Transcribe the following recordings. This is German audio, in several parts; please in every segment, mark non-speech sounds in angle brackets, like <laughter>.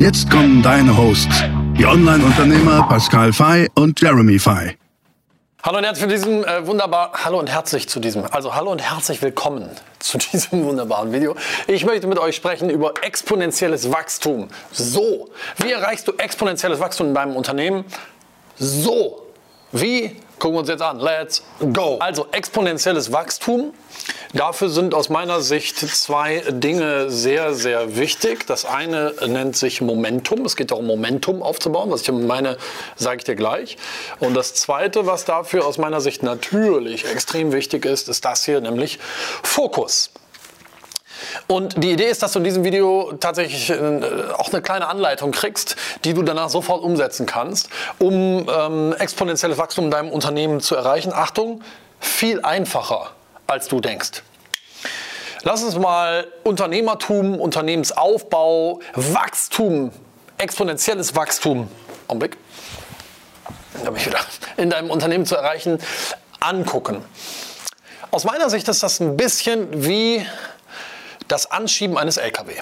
Jetzt kommen deine Hosts, die Online-Unternehmer Pascal Fay und Jeremy Fay. Hallo und herzlich zu diesem äh, wunderbar, hallo und herzlich zu diesem, also hallo und herzlich willkommen <laughs> zu diesem wunderbaren Video. Ich möchte mit euch sprechen über exponentielles Wachstum. So, wie erreichst du exponentielles Wachstum in deinem Unternehmen? So, wie Gucken wir uns jetzt an. Let's go. Also exponentielles Wachstum. Dafür sind aus meiner Sicht zwei Dinge sehr, sehr wichtig. Das eine nennt sich Momentum. Es geht darum, Momentum aufzubauen. Was ich meine, sage ich dir gleich. Und das zweite, was dafür aus meiner Sicht natürlich extrem wichtig ist, ist das hier, nämlich Fokus. Und die Idee ist, dass du in diesem Video tatsächlich äh, auch eine kleine Anleitung kriegst, die du danach sofort umsetzen kannst, um ähm, exponentielles Wachstum in deinem Unternehmen zu erreichen. Achtung, viel einfacher, als du denkst. Lass uns mal Unternehmertum, Unternehmensaufbau, Wachstum, exponentielles Wachstum, Augenblick, in deinem Unternehmen zu erreichen, angucken. Aus meiner Sicht ist das ein bisschen wie das Anschieben eines LKW.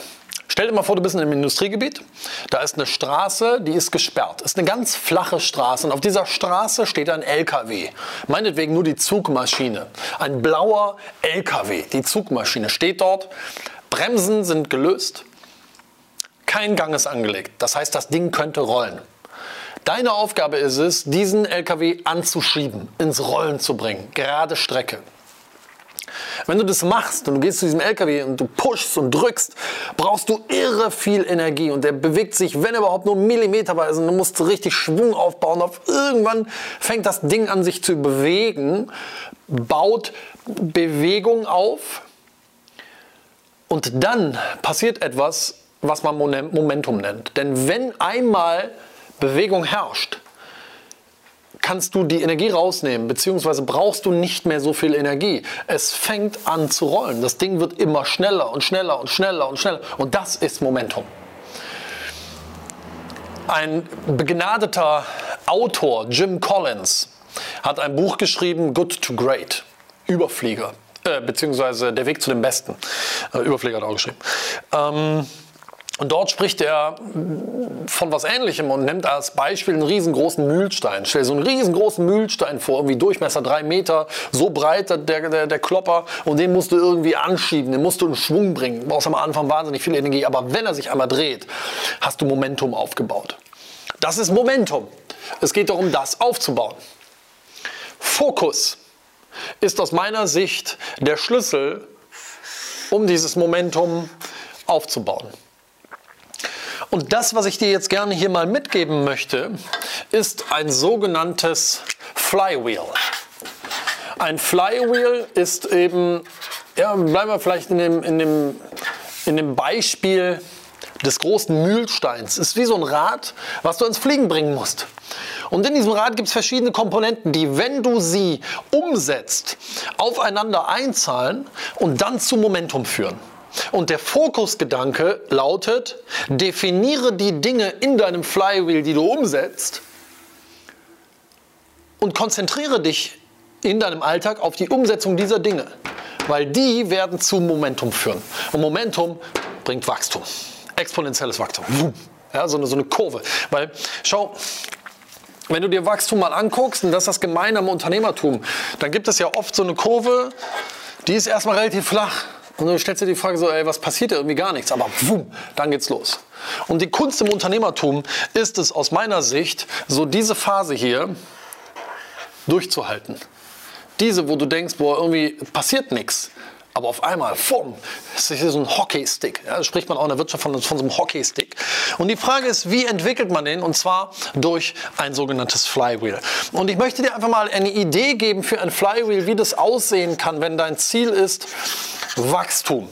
Stell dir mal vor, du bist in einem Industriegebiet. Da ist eine Straße, die ist gesperrt. Ist eine ganz flache Straße. Und auf dieser Straße steht ein LKW. Meinetwegen nur die Zugmaschine. Ein blauer LKW. Die Zugmaschine steht dort. Bremsen sind gelöst. Kein Gang ist angelegt. Das heißt, das Ding könnte rollen. Deine Aufgabe ist es, diesen LKW anzuschieben, ins Rollen zu bringen. Gerade Strecke. Wenn du das machst und du gehst zu diesem LKW und du pushst und drückst, brauchst du irre viel Energie und der bewegt sich, wenn überhaupt nur millimeterweise. Und du musst richtig Schwung aufbauen. Auf irgendwann fängt das Ding an sich zu bewegen, baut Bewegung auf und dann passiert etwas, was man Momentum nennt. Denn wenn einmal Bewegung herrscht, kannst du die Energie rausnehmen, beziehungsweise brauchst du nicht mehr so viel Energie. Es fängt an zu rollen. Das Ding wird immer schneller und schneller und schneller und schneller. Und das ist Momentum. Ein begnadeter Autor, Jim Collins, hat ein Buch geschrieben, Good to Great, Überflieger, äh, beziehungsweise Der Weg zu dem Besten. Äh, Überflieger hat er auch geschrieben. Ähm, und dort spricht er von was Ähnlichem und nimmt als Beispiel einen riesengroßen Mühlstein. Stell dir so einen riesengroßen Mühlstein vor, irgendwie Durchmesser drei Meter, so breit der, der, der Klopper und den musst du irgendwie anschieben, den musst du in Schwung bringen. Du brauchst am Anfang wahnsinnig viel Energie, aber wenn er sich einmal dreht, hast du Momentum aufgebaut. Das ist Momentum. Es geht darum, das aufzubauen. Fokus ist aus meiner Sicht der Schlüssel, um dieses Momentum aufzubauen. Und das, was ich dir jetzt gerne hier mal mitgeben möchte, ist ein sogenanntes Flywheel. Ein Flywheel ist eben, ja, bleiben wir vielleicht in dem, in dem, in dem Beispiel des großen Mühlsteins. Ist wie so ein Rad, was du ins Fliegen bringen musst. Und in diesem Rad gibt es verschiedene Komponenten, die, wenn du sie umsetzt, aufeinander einzahlen und dann zu Momentum führen. Und der Fokusgedanke lautet, definiere die Dinge in deinem Flywheel, die du umsetzt und konzentriere dich in deinem Alltag auf die Umsetzung dieser Dinge, weil die werden zu Momentum führen. Und Momentum bringt Wachstum, exponentielles Wachstum. Ja, so, eine, so eine Kurve. Weil, schau, wenn du dir Wachstum mal anguckst, und das ist das Gemeine am Unternehmertum, dann gibt es ja oft so eine Kurve, die ist erstmal relativ flach. Und dann stellst du dir die Frage so, ey, was passiert da? Irgendwie gar nichts. Aber wumm, dann geht's los. Und die Kunst im Unternehmertum ist es aus meiner Sicht, so diese Phase hier durchzuhalten. Diese, wo du denkst, boah, irgendwie passiert nichts. Aber auf einmal, fumm, ist so ein Hockeystick. Ja, spricht man auch in der Wirtschaft von, von so einem Hockeystick. Und die Frage ist, wie entwickelt man den? Und zwar durch ein sogenanntes Flywheel. Und ich möchte dir einfach mal eine Idee geben für ein Flywheel, wie das aussehen kann, wenn dein Ziel ist, Wachstum.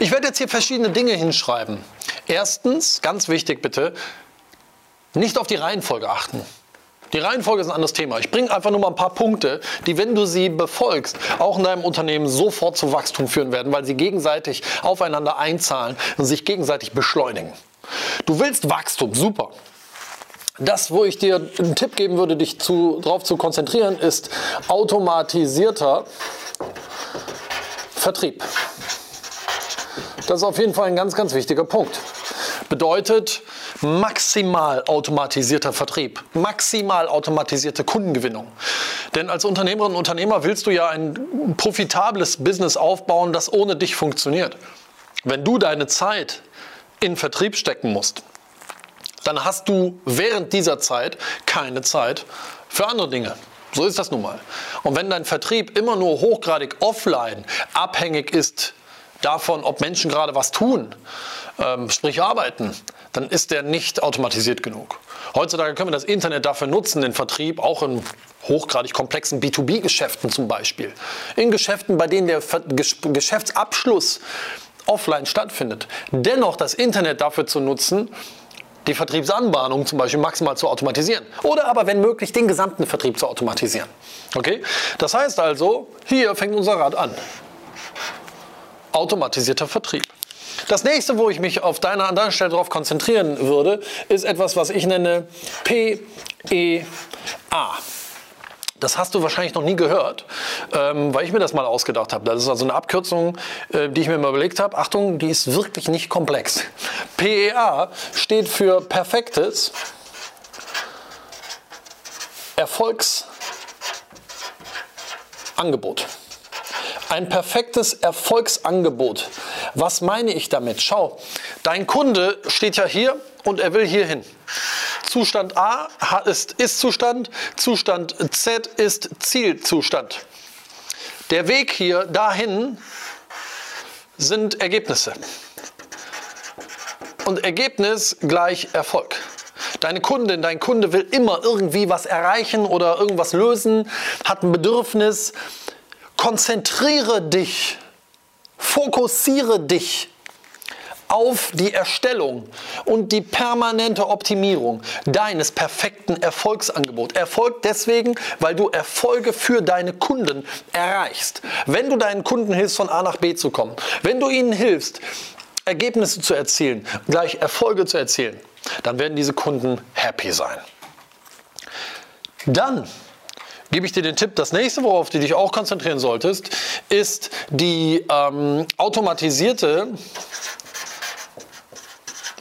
Ich werde jetzt hier verschiedene Dinge hinschreiben. Erstens, ganz wichtig bitte, nicht auf die Reihenfolge achten. Die Reihenfolge ist ein anderes Thema. Ich bringe einfach nur mal ein paar Punkte, die, wenn du sie befolgst, auch in deinem Unternehmen sofort zu Wachstum führen werden, weil sie gegenseitig aufeinander einzahlen und sich gegenseitig beschleunigen. Du willst Wachstum, super. Das, wo ich dir einen Tipp geben würde, dich darauf zu konzentrieren, ist automatisierter Vertrieb. Das ist auf jeden Fall ein ganz, ganz wichtiger Punkt. Bedeutet maximal automatisierter Vertrieb, maximal automatisierte Kundengewinnung. Denn als Unternehmerin und Unternehmer willst du ja ein profitables Business aufbauen, das ohne dich funktioniert. Wenn du deine Zeit in Vertrieb stecken musst, dann hast du während dieser Zeit keine Zeit für andere Dinge. So ist das nun mal. Und wenn dein Vertrieb immer nur hochgradig offline abhängig ist davon, ob Menschen gerade was tun, ähm, sprich arbeiten, dann ist der nicht automatisiert genug. Heutzutage können wir das Internet dafür nutzen, den Vertrieb, auch in hochgradig komplexen B2B-Geschäften zum Beispiel. In Geschäften, bei denen der Geschäftsabschluss offline stattfindet. Dennoch das Internet dafür zu nutzen, die Vertriebsanbahnung zum Beispiel maximal zu automatisieren. Oder aber, wenn möglich, den gesamten Vertrieb zu automatisieren. Okay? Das heißt also, hier fängt unser Rad an. Automatisierter Vertrieb. Das nächste, wo ich mich auf deiner, an deiner Stelle darauf konzentrieren würde, ist etwas, was ich nenne PEA. Das hast du wahrscheinlich noch nie gehört, ähm, weil ich mir das mal ausgedacht habe. Das ist also eine Abkürzung, äh, die ich mir mal überlegt habe. Achtung, die ist wirklich nicht komplex. PEA steht für perfektes Erfolgsangebot. Ein perfektes Erfolgsangebot. Was meine ich damit? Schau, dein Kunde steht ja hier und er will hier hin. Zustand A ist Ist-Zustand, Zustand Z ist Zielzustand. Der Weg hier dahin sind Ergebnisse. Und Ergebnis gleich Erfolg. Deine Kundin, dein Kunde will immer irgendwie was erreichen oder irgendwas lösen, hat ein Bedürfnis. Konzentriere dich, fokussiere dich auf die Erstellung und die permanente Optimierung deines perfekten Erfolgsangebots. Erfolg deswegen, weil du Erfolge für deine Kunden erreichst. Wenn du deinen Kunden hilfst, von A nach B zu kommen, wenn du ihnen hilfst, Ergebnisse zu erzielen, gleich Erfolge zu erzielen, dann werden diese Kunden happy sein. Dann gebe ich dir den Tipp, das nächste, worauf du dich auch konzentrieren solltest, ist die ähm, automatisierte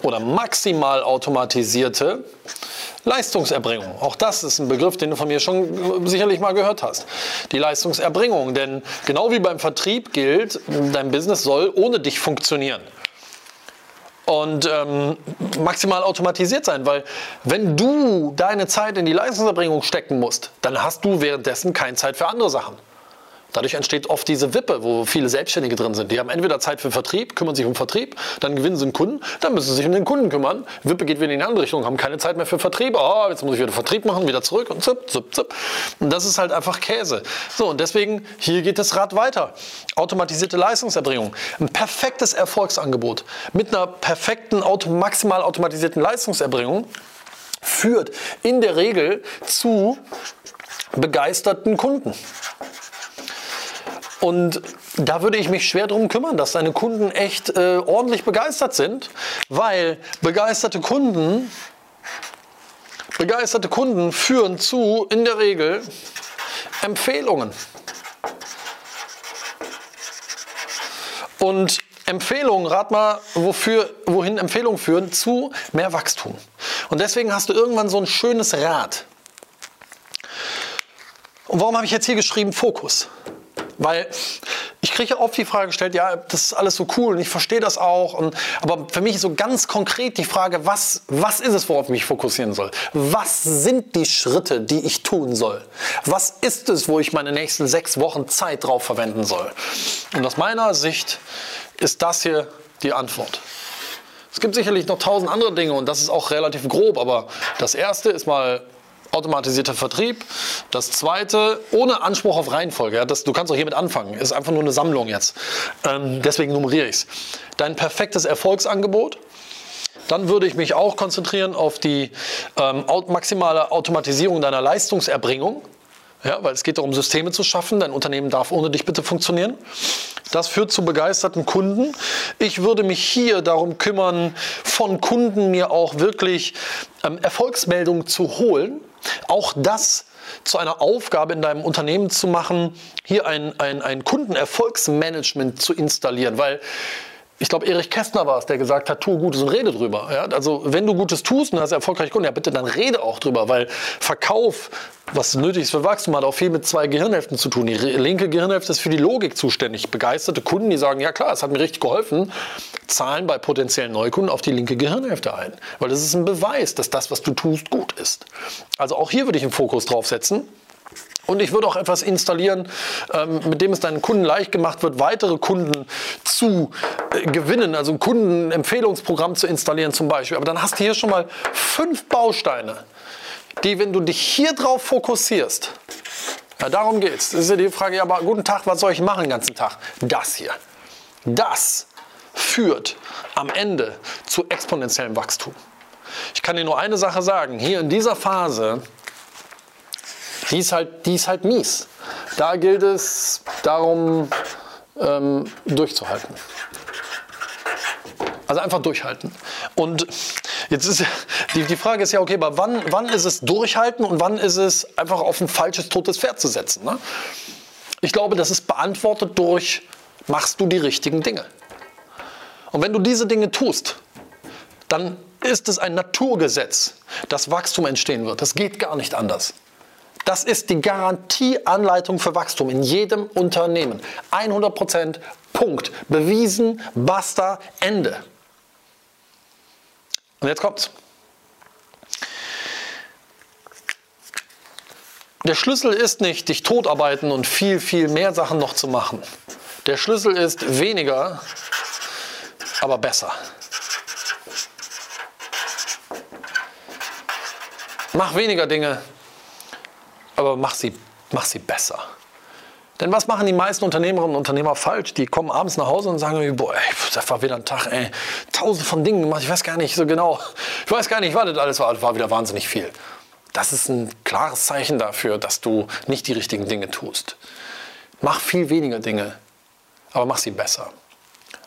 oder maximal automatisierte Leistungserbringung. Auch das ist ein Begriff, den du von mir schon sicherlich mal gehört hast. Die Leistungserbringung. Denn genau wie beim Vertrieb gilt, dein Business soll ohne dich funktionieren. Und ähm, maximal automatisiert sein, weil wenn du deine Zeit in die Leistungserbringung stecken musst, dann hast du währenddessen keine Zeit für andere Sachen. Dadurch entsteht oft diese Wippe, wo viele Selbstständige drin sind. Die haben entweder Zeit für Vertrieb, kümmern sich um Vertrieb, dann gewinnen sie einen Kunden, dann müssen sie sich um den Kunden kümmern. Wippe geht wieder in die andere Richtung, haben keine Zeit mehr für Vertrieb. Oh, jetzt muss ich wieder Vertrieb machen, wieder zurück und zip, zip, zip. Und das ist halt einfach Käse. So, und deswegen, hier geht das Rad weiter. Automatisierte Leistungserbringung. Ein perfektes Erfolgsangebot mit einer perfekten, maximal automatisierten Leistungserbringung führt in der Regel zu begeisterten Kunden. Und da würde ich mich schwer darum kümmern, dass deine Kunden echt äh, ordentlich begeistert sind, weil begeisterte Kunden, begeisterte Kunden führen zu in der Regel Empfehlungen. Und Empfehlungen, rat mal, wofür, wohin Empfehlungen führen, zu mehr Wachstum. Und deswegen hast du irgendwann so ein schönes Rad. Und warum habe ich jetzt hier geschrieben Fokus? Weil ich kriege ja oft die Frage gestellt, ja, das ist alles so cool und ich verstehe das auch. Und, aber für mich ist so ganz konkret die Frage, was, was ist es, worauf ich mich fokussieren soll? Was sind die Schritte, die ich tun soll? Was ist es, wo ich meine nächsten sechs Wochen Zeit drauf verwenden soll? Und aus meiner Sicht ist das hier die Antwort. Es gibt sicherlich noch tausend andere Dinge und das ist auch relativ grob, aber das erste ist mal automatisierter Vertrieb. Das zweite, ohne Anspruch auf Reihenfolge. Ja, das, du kannst auch hiermit anfangen. Ist einfach nur eine Sammlung jetzt. Ähm, deswegen nummeriere ich es. Dein perfektes Erfolgsangebot. Dann würde ich mich auch konzentrieren auf die ähm, maximale Automatisierung deiner Leistungserbringung. Ja, weil es geht darum, Systeme zu schaffen. Dein Unternehmen darf ohne dich bitte funktionieren. Das führt zu begeisterten Kunden. Ich würde mich hier darum kümmern, von Kunden mir auch wirklich ähm, Erfolgsmeldungen zu holen. Auch das zu einer Aufgabe in deinem Unternehmen zu machen, hier ein, ein, ein Kundenerfolgsmanagement zu installieren, weil ich glaube, Erich Kästner war es, der gesagt hat, tu Gutes und rede drüber. Ja? Also wenn du Gutes tust und hast erfolgreich Kunden, ja bitte, dann rede auch drüber, weil Verkauf, was nötig ist für Wachstum, hat auch viel mit zwei Gehirnhälften zu tun. Die linke Gehirnhälfte ist für die Logik zuständig. Begeisterte Kunden, die sagen, ja klar, es hat mir richtig geholfen, zahlen bei potenziellen Neukunden auf die linke Gehirnhälfte ein. Weil das ist ein Beweis, dass das, was du tust, gut ist. Also auch hier würde ich einen Fokus drauf setzen. Und ich würde auch etwas installieren, ähm, mit dem es deinen Kunden leicht gemacht wird, weitere Kunden zu äh, gewinnen. Also ein Kundenempfehlungsprogramm zu installieren zum Beispiel. Aber dann hast du hier schon mal fünf Bausteine, die, wenn du dich hier drauf fokussierst, ja, darum geht's. Das ist ja die Frage, ja, aber guten Tag, was soll ich machen den ganzen Tag? Das hier. Das führt am Ende zu exponentiellem Wachstum. Ich kann dir nur eine Sache sagen. Hier in dieser Phase die ist halt, die ist halt mies. Da gilt es darum, ähm, durchzuhalten. Also einfach durchhalten. Und jetzt ist die, die Frage ist ja, okay, aber wann, wann ist es durchhalten und wann ist es einfach auf ein falsches, totes Pferd zu setzen? Ne? Ich glaube, das ist beantwortet durch, machst du die richtigen Dinge. Und wenn du diese Dinge tust, dann ist es ein Naturgesetz, dass Wachstum entstehen wird. Das geht gar nicht anders. Das ist die Garantieanleitung für Wachstum in jedem Unternehmen. 100 Prozent, Punkt. Bewiesen, basta, Ende. Und jetzt kommt's. Der Schlüssel ist nicht, dich totarbeiten und viel, viel mehr Sachen noch zu machen. Der Schlüssel ist weniger, aber besser. Mach weniger Dinge, aber mach sie, mach sie besser. Denn was machen die meisten Unternehmerinnen und Unternehmer falsch? Die kommen abends nach Hause und sagen, boah, ey, das war wieder ein Tag, ey, tausend von Dingen gemacht, ich weiß gar nicht so genau, ich weiß gar nicht, was das alles war, das war wieder wahnsinnig viel. Das ist ein klares Zeichen dafür, dass du nicht die richtigen Dinge tust. Mach viel weniger Dinge, aber mach sie besser.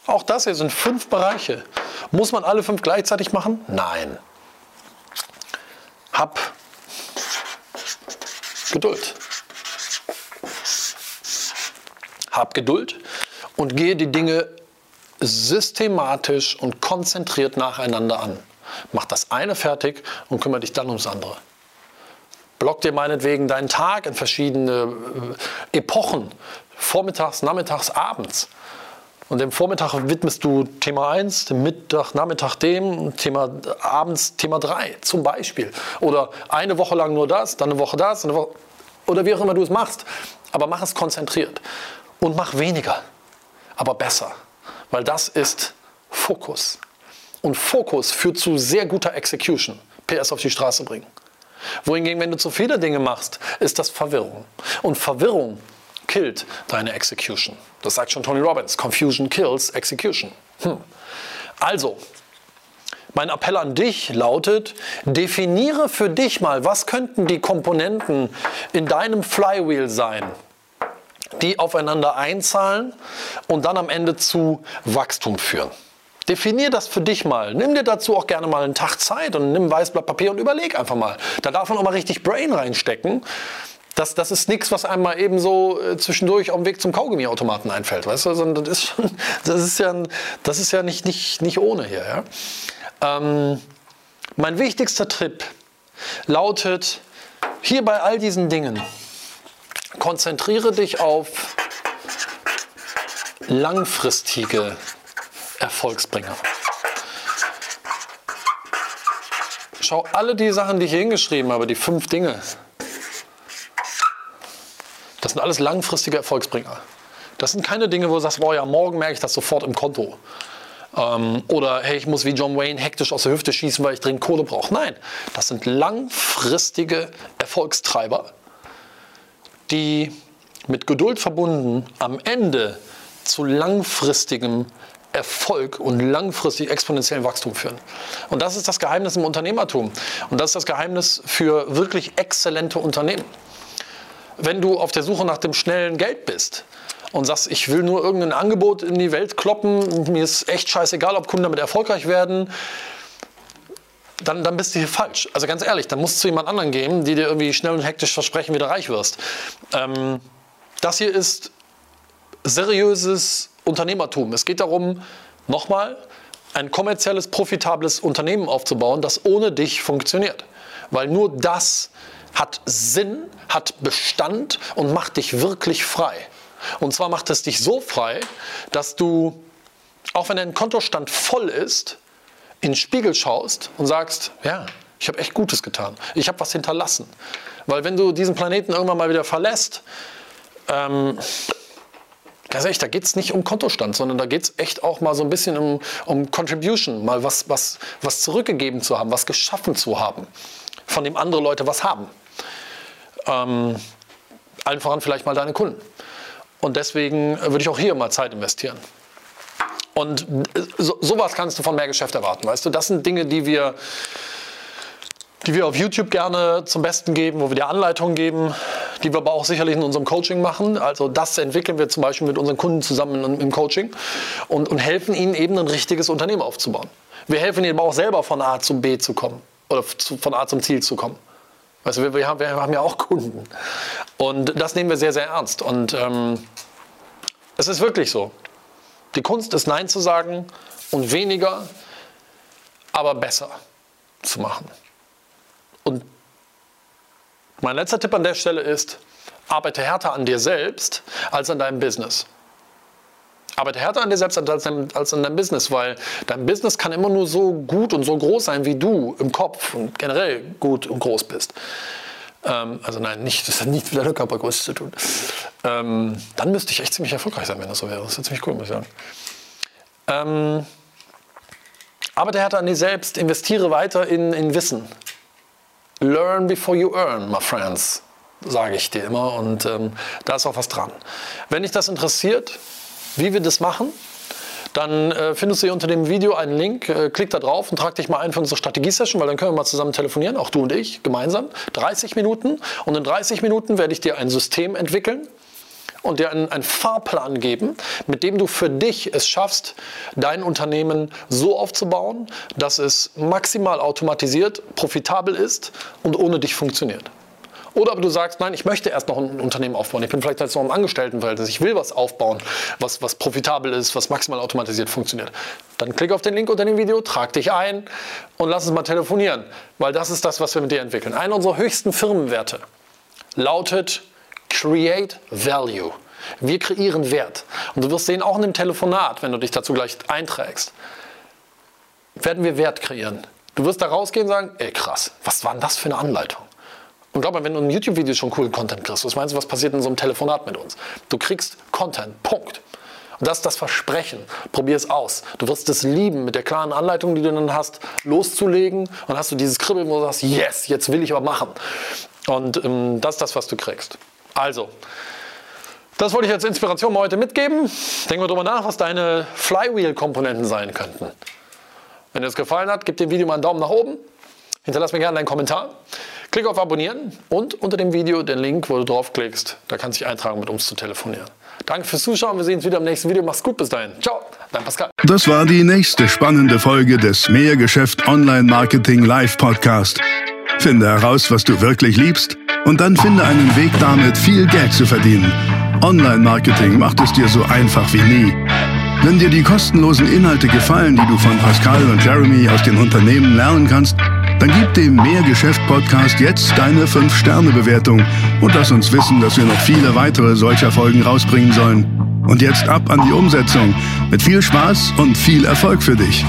Auch das hier sind fünf Bereiche. Muss man alle fünf gleichzeitig machen? Nein. Hab Geduld. Hab Geduld und gehe die Dinge systematisch und konzentriert nacheinander an. Mach das eine fertig und kümmere dich dann ums andere. Block dir meinetwegen deinen Tag in verschiedene äh, Epochen, vormittags, nachmittags, abends. Und dem Vormittag widmest du Thema 1, dem Mittag, Nachmittag dem, Thema abends Thema 3 zum Beispiel. Oder eine Woche lang nur das, dann eine Woche das, eine Woche oder wie auch immer du es machst. Aber mach es konzentriert und mach weniger, aber besser, weil das ist Fokus. Und Fokus führt zu sehr guter Execution, PS auf die Straße bringen. Wohingegen, wenn du zu viele Dinge machst, ist das Verwirrung. Und Verwirrung killt deine Execution. Das sagt schon Tony Robbins. Confusion kills Execution. Hm. Also, mein Appell an dich lautet, definiere für dich mal, was könnten die Komponenten in deinem Flywheel sein, die aufeinander einzahlen und dann am Ende zu Wachstum führen. Definier das für dich mal. Nimm dir dazu auch gerne mal einen Tag Zeit und nimm ein weißes Blatt Papier und überleg einfach mal. Da darf man auch mal richtig Brain reinstecken. Das, das ist nichts, was einem mal eben so äh, zwischendurch auf dem Weg zum Kaugummiautomaten einfällt. Weißt du? Also, das ist, schon, <laughs> das ist ja, das ist ja nicht, nicht, nicht ohne hier. Ja? Ähm, mein wichtigster Tipp lautet, hier bei all diesen Dingen, konzentriere dich auf langfristige Erfolgsbringer. Schau alle die Sachen, die ich hier hingeschrieben habe, die fünf Dinge. Das sind alles langfristige Erfolgsbringer. Das sind keine Dinge, wo du sagst, boah, ja, morgen merke ich das sofort im Konto. Ähm, oder hey, ich muss wie John Wayne hektisch aus der Hüfte schießen, weil ich dringend Kohle brauche. Nein, das sind langfristige Erfolgstreiber, die mit Geduld verbunden am Ende zu langfristigem Erfolg und langfristig exponentiellen Wachstum führen. Und das ist das Geheimnis im Unternehmertum. Und das ist das Geheimnis für wirklich exzellente Unternehmen. Wenn du auf der Suche nach dem schnellen Geld bist, und sagst, ich will nur irgendein Angebot in die Welt kloppen, mir ist echt scheißegal, ob Kunden damit erfolgreich werden, dann, dann bist du hier falsch. Also ganz ehrlich, dann musst du jemand anderen gehen, die dir irgendwie schnell und hektisch versprechen, wie du reich wirst. Ähm, das hier ist seriöses Unternehmertum. Es geht darum, nochmal, ein kommerzielles, profitables Unternehmen aufzubauen, das ohne dich funktioniert. Weil nur das hat Sinn, hat Bestand und macht dich wirklich frei. Und zwar macht es dich so frei, dass du, auch wenn dein Kontostand voll ist, in den Spiegel schaust und sagst, ja, ich habe echt Gutes getan. Ich habe was hinterlassen. Weil wenn du diesen Planeten irgendwann mal wieder verlässt, ähm, ganz ehrlich, da geht es nicht um Kontostand, sondern da geht es echt auch mal so ein bisschen um, um Contribution, mal was, was, was zurückgegeben zu haben, was geschaffen zu haben, von dem andere Leute was haben. Ähm, allen voran vielleicht mal deine Kunden. Und deswegen würde ich auch hier mal Zeit investieren. Und so, sowas kannst du von mehr Geschäft erwarten, weißt du? Das sind Dinge, die wir, die wir auf YouTube gerne zum Besten geben, wo wir dir Anleitungen geben, die wir aber auch sicherlich in unserem Coaching machen. Also das entwickeln wir zum Beispiel mit unseren Kunden zusammen im Coaching und, und helfen ihnen eben ein richtiges Unternehmen aufzubauen. Wir helfen ihnen aber auch selber von A zum B zu kommen oder zu, von A zum Ziel zu kommen. Du, wir, wir, haben, wir haben ja auch Kunden. Und das nehmen wir sehr, sehr ernst. Und ähm, es ist wirklich so. Die Kunst ist Nein zu sagen und weniger, aber besser zu machen. Und mein letzter Tipp an der Stelle ist, arbeite härter an dir selbst als an deinem Business. Arbeite härter an dir selbst als, als an deinem Business, weil dein Business kann immer nur so gut und so groß sein, wie du im Kopf und generell gut und groß bist. Ähm, also nein, nicht, das hat nichts mit deiner Körpergröße zu tun. Ähm, dann müsste ich echt ziemlich erfolgreich sein, wenn das so wäre. Das ist ziemlich cool, muss ich sagen. Ähm, arbeite härter an dir selbst, investiere weiter in, in Wissen. Learn before you earn, my friends, sage ich dir immer. Und ähm, da ist auch was dran. Wenn dich das interessiert, wie wir das machen, dann äh, findest du hier unter dem Video einen Link. Äh, klick da drauf und trag dich mal ein für unsere Strategie-Session, weil dann können wir mal zusammen telefonieren, auch du und ich, gemeinsam. 30 Minuten. Und in 30 Minuten werde ich dir ein System entwickeln, und dir einen, einen, Fahrplan geben, mit dem du für dich es schaffst, dein Unternehmen so aufzubauen, dass es maximal automatisiert, profitabel ist und ohne dich funktioniert. Oder aber du sagst, nein, ich möchte erst noch ein Unternehmen aufbauen. Ich bin vielleicht jetzt noch im Angestelltenverhältnis. Ich will was aufbauen, was, was profitabel ist, was maximal automatisiert funktioniert. Dann klick auf den Link unter dem Video, trag dich ein und lass uns mal telefonieren. Weil das ist das, was wir mit dir entwickeln. Einer unserer höchsten Firmenwerte lautet Create Value. Wir kreieren Wert. Und du wirst sehen, auch in dem Telefonat, wenn du dich dazu gleich einträgst, werden wir Wert kreieren. Du wirst da rausgehen und sagen, ey krass, was war denn das für eine Anleitung? Und glaub mal, wenn du ein YouTube-Video schon coolen Content kriegst, was meinst du, was passiert in so einem Telefonat mit uns? Du kriegst Content, Punkt. Und das ist das Versprechen. Probier es aus. Du wirst es lieben, mit der klaren Anleitung, die du dann hast, loszulegen. Und hast du dieses Kribbeln, wo du sagst, yes, jetzt will ich aber machen. Und ähm, das ist das, was du kriegst. Also, das wollte ich als Inspiration mal heute mitgeben. Denk mal drüber nach, was deine Flywheel-Komponenten sein könnten. Wenn dir das gefallen hat, gib dem Video mal einen Daumen nach oben. Hinterlass mir gerne einen Kommentar. Klick auf Abonnieren und unter dem Video den Link, wo du draufklickst. Da kannst du dich eintragen, mit uns zu telefonieren. Danke fürs Zuschauen. Wir sehen uns wieder im nächsten Video. Mach's gut. Bis dahin. Ciao. Dein Pascal. Das war die nächste spannende Folge des Mehrgeschäft Online Marketing Live Podcast. Finde heraus, was du wirklich liebst und dann finde einen Weg damit, viel Geld zu verdienen. Online Marketing macht es dir so einfach wie nie. Wenn dir die kostenlosen Inhalte gefallen, die du von Pascal und Jeremy aus den Unternehmen lernen kannst, dann gib dem Mehrgeschäft-Podcast jetzt deine 5-Sterne-Bewertung und lass uns wissen, dass wir noch viele weitere solcher Folgen rausbringen sollen. Und jetzt ab an die Umsetzung. Mit viel Spaß und viel Erfolg für dich.